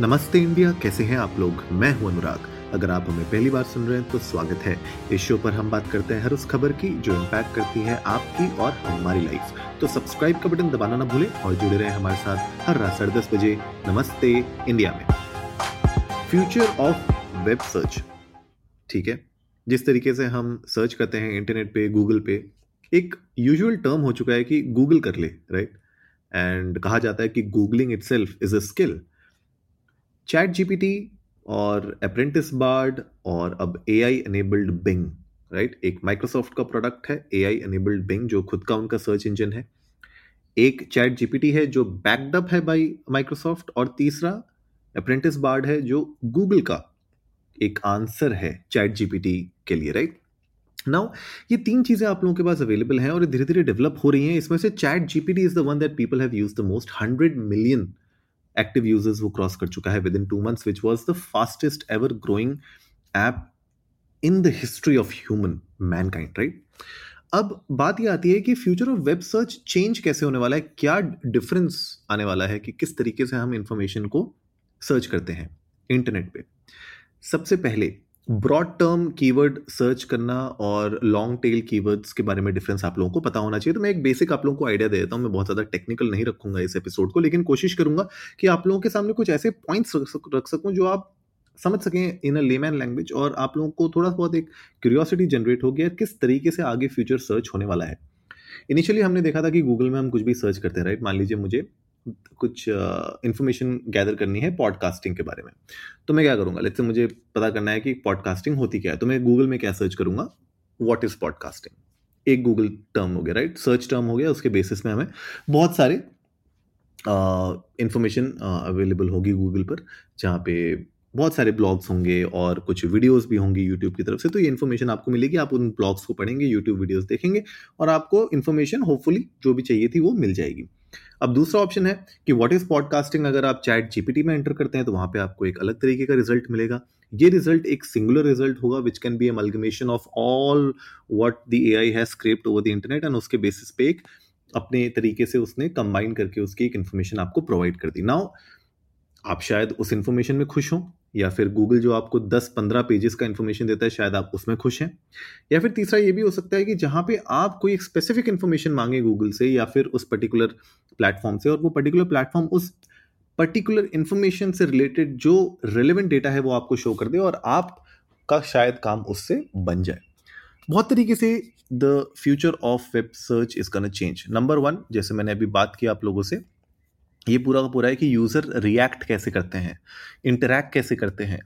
नमस्ते इंडिया, कैसे हैं आप लोग? मैं हूँ अनुराग। अगर आप हमें पहली बार सुन रहे हैं तो स्वागत है। इस शो पर हम बात करते हैं हर उस खबर की, जो इम्पैक्ट करती है आपकी और हमारी लाइफ तो सब्सक्राइब का बटन दबाना ना भूलें और जुड़े रहें हमारे साथ हर रात साढ़े दस बजे। नमस्ते इंडिया में। फ्यूचर ऑफ़ वेब सर्च ठीक है? जिस तरीके से हम सर्च करते हैं इंटरनेट पे गूगल पे, एक यूजुअल टर्म हो चुका है कि गूगल कर ले राइट एंड कहा जाता है कि Googling itself is a skill chat GPT और अप्रेंटिस बार्ड और अब A I enabled Bing right एक माइक्रोसॉफ्ट का प्रोडक्ट है ए आई एनेबल्ड बिंग जो खुद का उनका सर्च इंजन है। एक चैट जीपीटी है जो बैकडअप है बाई माइक्रोसॉफ्ट और तीसरा अप्रेंटिस बार्ड है जो गूगल का एक आंसर है चैट जीपीटी के लिए राइट नाउ ये तीन चीज़ें आप लोगों के पास अवेलेबल हैं और धीरे धीरे डेवलप हो रही हैं। इसमें से chat GPT is the one that people have used the most hundred million active users वो क्रॉस कर चुका है within two months which was the fastest ever growing app in the history of human mankind right अब बात यह आती है कि future of web search change कैसे होने वाला है? क्या डिफरेंस आने वाला है कि किस तरीके से हम इंफॉर्मेशन को सर्च करते हैं इंटरनेट पे? सबसे पहले ब्रॉड टर्म कीवर्ड सर्च करना और लॉन्ग टेल कीवर्ड्स के बारे में डिफरेंस आप लोगों को पता होना चाहिए। तो मैं एक बेसिक आप लोगों को आइडिया दे देता हूँ। मैं बहुत ज़्यादा टेक्निकल नहीं रखूँगा इस एपिसोड को, लेकिन कोशिश करूँगा कि आप लोगों के सामने कुछ ऐसे पॉइंट्स रख सकूँ जो आप समझ सकें इन अ लेमैन लैंग्वेज और आप लोगों को थोड़ा बहुत एक क्यूरियोसिटी जनरेट हो गया किस तरीके से आगे फ्यूचर सर्च होने वाला है। इनिशियली हमने देखा था कि गूगल में हम कुछ भी सर्च करते हैं राइट मान लीजिए मुझे कुछ इंफॉर्मेशन uh, गैदर करनी है पॉडकास्टिंग के बारे में। तो मैं क्या करूँगा? लेट्स मुझे पता करना है कि पॉडकास्टिंग होती क्या है तो मैं गूगल में क्या सर्च करूँगा? व्हाट इज़ पॉडकास्टिंग एक गूगल टर्म हो गया राइट सर्च टर्म हो गया उसके बेसिस में हमें बहुत सारे इंफॉर्मेशन uh, अवेलेबल होगी गूगल पर जहाँ पे बहुत सारे ब्लॉग्स होंगे और कुछ वीडियोस भी होंगी यूट्यूब की तरफ़ से। तो ये इन्फॉर्मेशन आपको मिलेगी आप उन ब्लॉग्स को पढ़ेंगे यूट्यूब वीडियोस देखेंगे और आपको इन्फॉर्मेशन होपफुली जो भी चाहिए थी वो मिल जाएगी। अब दूसरा ऑप्शन है कि व्हाट इज़ पॉडकास्टिंग अगर आप चैट जीपीटी में एंटर करते हैं तो वहाँ पे आपको एक अलग तरीके का रिज़ल्ट मिलेगा। ये रिज़ल्ट एक सिंगुलर रिज़ल्ट होगा which can be amalgamation of all what the AI has scraped over the internet and उसके बेसिस पे एक अपने तरीके से उसने कंबाइन करके उसकी एक इन्फॉर्मेशन आपको प्रोवाइड कर दी। नाउ आप शायद उस इन्फॉर्मेशन में खुश हों। या फिर गूगल जो आपको 10-15 पेजेस का इन्फॉर्मेशन देता है, शायद आप उसमें खुश हैं। या फिर तीसरा ये भी हो सकता है कि जहाँ पे आप कोई एक स्पेसिफिक इन्फॉर्मेशन मांगे गूगल से या फिर उस पर्टिकुलर प्लेटफॉर्म से और वो पर्टिकुलर प्लेटफॉर्म उस पर्टिकुलर इन्फॉर्मेशन से रिलेटेड जो रिलेवेंट डेटा है वो आपको शो कर दे और आपका शायद काम उससे बन जाए। बहुत तरीके से the future of web search is gonna change number one जैसे मैंने अभी बात की आप लोगों से ये पूरा का पूरा है कि यूज़र रिएक्ट कैसे करते हैं इंटरैक्ट कैसे करते हैं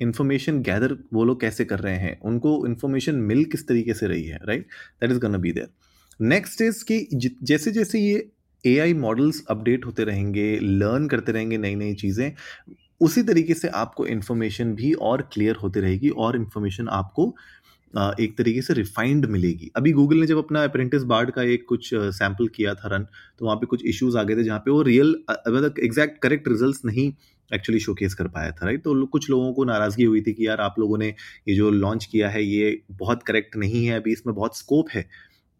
इन्फॉर्मेशन गैदर वो लोग कैसे कर रहे हैं, उनको इन्फॉर्मेशन मिल किस तरीके से रही है right that is gonna be there next is कि जैसे जैसे ये ए आई मॉडल्स अपडेट होते रहेंगे लर्न करते रहेंगे नई नई चीज़ें, उसी तरीके से आपको इन्फॉर्मेशन भी और क्लियर होती रहेगी और इन्फॉर्मेशन आपको एक तरीके से रिफाइंड मिलेगी। अभी गूगल ने जब अपना अप्रेंटिस बार्ड का एक कुछ सैंपल किया था रन तो वहाँ पे कुछ इश्यूज़ आ गए थे जहाँ पे वो रियल मतलब एग्जैक्ट करेक्ट रिजल्ट्स नहीं एक्चुअली शोकेस कर पाया था राइट तो कुछ लोगों को नाराज़गी हुई थी कि यार आप लोगों ने ये जो लॉन्च किया है, ये बहुत करेक्ट नहीं है, अभी इसमें बहुत स्कोप है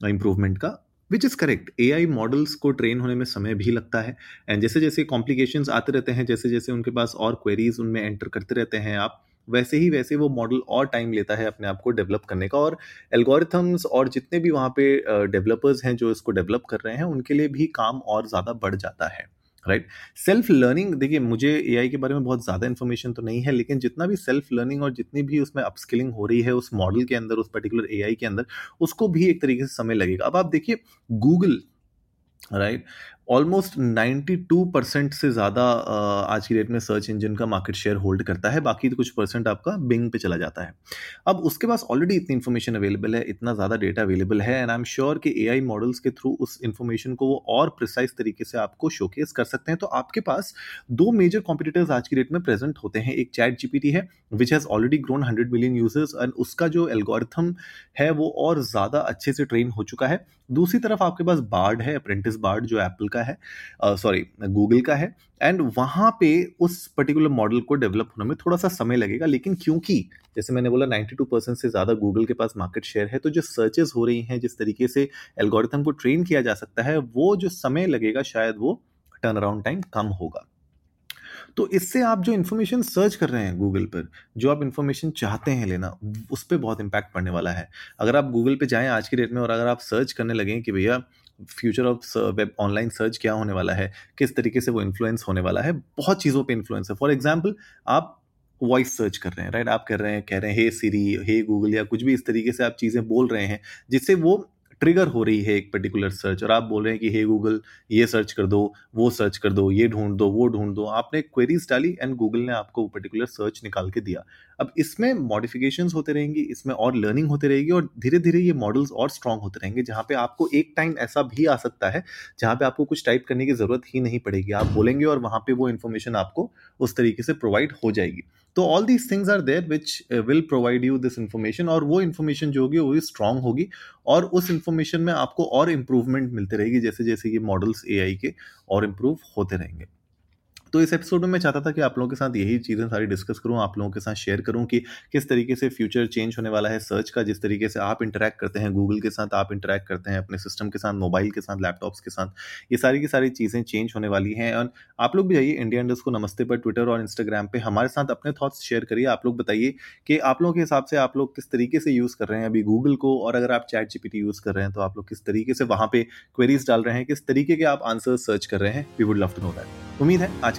इंप्रूवमेंट का which is correct A I models को ट्रेन होने में समय भी लगता है एंड जैसे जैसे कॉम्प्लिकेशंस आते रहते हैं जैसे जैसे उनके पास और क्वेरीज उनमें एंटर करते रहते हैं आप वैसे ही वैसे वो मॉडल और टाइम लेता है अपने आप को डेवलप करने का और एल्गोरिथम्स और जितने भी वहाँ पे डेवलपर्स हैं जो इसको डेवलप कर रहे हैं, उनके लिए भी काम और ज़्यादा बढ़ जाता है राइट सेल्फ लर्निंग देखिए मुझे एआई के बारे में बहुत ज़्यादा इन्फॉर्मेशन तो नहीं है, लेकिन जितना भी सेल्फ लर्निंग और जितनी भी उसमें अपस्किलिंग हो रही है उस मॉडल के अंदर, उस पर्टिकुलर एआई के अंदर, उसको भी एक तरीके से समय लगेगा। अब आप देखिए गूगल राइट ऑलमोस्ट 92 परसेंट से ज़्यादा आज की डेट में सर्च इंजन का मार्केट शेयर होल्ड करता है, बाकी तो कुछ परसेंट आपका बिंग पे चला जाता है। अब उसके पास ऑलरेडी इतनी इन्फॉर्मेशन अवेलेबल है, इतना ज़्यादा डेटा अवेलेबल है एंड आई एम श्योर कि ए मॉडल्स के थ्रू उस इन्फॉर्मेशन को वो और प्रिसाइज तरीके से आपको शोकेस कर सकते हैं। तो आपके पास दो मेजर कॉम्पिटिटर्स आज की डेट में प्रेजेंट होते हैं। एक चैट जीपीटी है which has already grown hundred million users and उसका जो एल्गोरिथम है वो और ज़्यादा अच्छे से ट्रेन हो चुका है। दूसरी तरफ़ आपके पास बार्ड है अप्रेंटिस बार्ड जो एप्पल का है सॉरी गूगल का है एंड वहाँ पे उस पर्टिकुलर मॉडल को डेवलप होने में थोड़ा सा समय लगेगा, लेकिन क्योंकि जैसे मैंने बोला 92 परसेंट से ज़्यादा गूगल के पास मार्केट शेयर है तो जो सर्चेस हो रही हैं, जिस तरीके से एल्गोरिथम को ट्रेन किया जा सकता है, वो जो समय लगेगा शायद वो टर्न अराउंड टाइम कम होगा। तो इससे आप जो इन्फॉर्मेशन सर्च कर रहे हैं गूगल पर, जो आप इन्फॉर्मेशन चाहते हैं लेना, उस पर बहुत इम्पैक्ट पड़ने वाला है। अगर आप गूगल पे जाएँ आज की डेट में और अगर आप सर्च करने लगें कि भैया future of web online search क्या होने वाला है, किस तरीके से वो इन्फ्लुएंस होने वाला है, बहुत चीज़ों पे इन्फ्लुएंस है। फॉर एग्ज़ाम्पल आप वॉइस सर्च कर रहे हैं राइट आप कर रहे हैं, कह रहे हैं, हे सीरी हे गूगल या कुछ भी इस तरीके से आप चीज़ें बोल रहे हैं, जिससे वो ट्रिगर हो रही है एक पर्टिकुलर सर्च और आप बोल रहे हैं कि, हे गूगल ये सर्च कर दो, वो सर्च कर दो, ये ढूंढ दो, वो ढूंढ दो। आपने क्वेरीज डाली एंड गूगल ने आपको वो पर्टिकुलर सर्च निकाल के दिया। अब इसमें मॉडिफिकेशन होते रहेंगी, इसमें और लर्निंग होते रहेगी और धीरे धीरे ये मॉडल्स और स्ट्रांग होते रहेंगे, जहाँ पे आपको एक टाइम ऐसा भी आ सकता है, जहाँ पे आपको कुछ टाइप करने की ज़रूरत ही नहीं पड़ेगी। आप बोलेंगे और वहाँ पे वो इन्फॉर्मेशन आपको उस तरीके से प्रोवाइड हो जाएगी। तो all these things are there which will provide you this information और वो इन्फॉर्मेशन जो होगी, वो भी स्ट्रांग होगी और उस इन्फॉर्मेशन में आपको और इम्प्रूवमेंट मिलते रहेगी जैसे जैसे ये मॉडल्स एआई के और इम्प्रूव होते रहेंगे। तो इस एपिसोड में मैं चाहता था कि आप लोगों के साथ यही चीज़ें सारी डिस्कस करूँ, आप लोगों के साथ शेयर करूँ कि किस तरीके से फ्यूचर चेंज होने वाला है सर्च का, जिस तरीके से आप इंटरेक्ट करते हैं गूगल के साथ आप इंटरेक्ट करते हैं, अपने सिस्टम के साथ मोबाइल के साथ लैपटॉप्स के साथ, ये सारी की सारी चीज़ें चेंज होने वाली हैं। और आप लोग भी जाइए इंडिया इंडस्ट को नमस्ते पर ट्विटर और इंस्टाग्राम पर हमारे साथ अपने थॉट्स शेयर करिए। आप लोग बताइए कि आप लोगों के हिसाब से आप लोग किस तरीके से यूज़ कर रहे हैं अभी गूगल को और अगर आप चैट जीपीटी यूज़ कर रहे हैं तो आप लोग किस तरीके से वहाँ पे क्वेरीज डाल रहे हैं, किस तरीके के आप आंसर सर्च कर रहे हैं we would love to know that उम्मीद है आज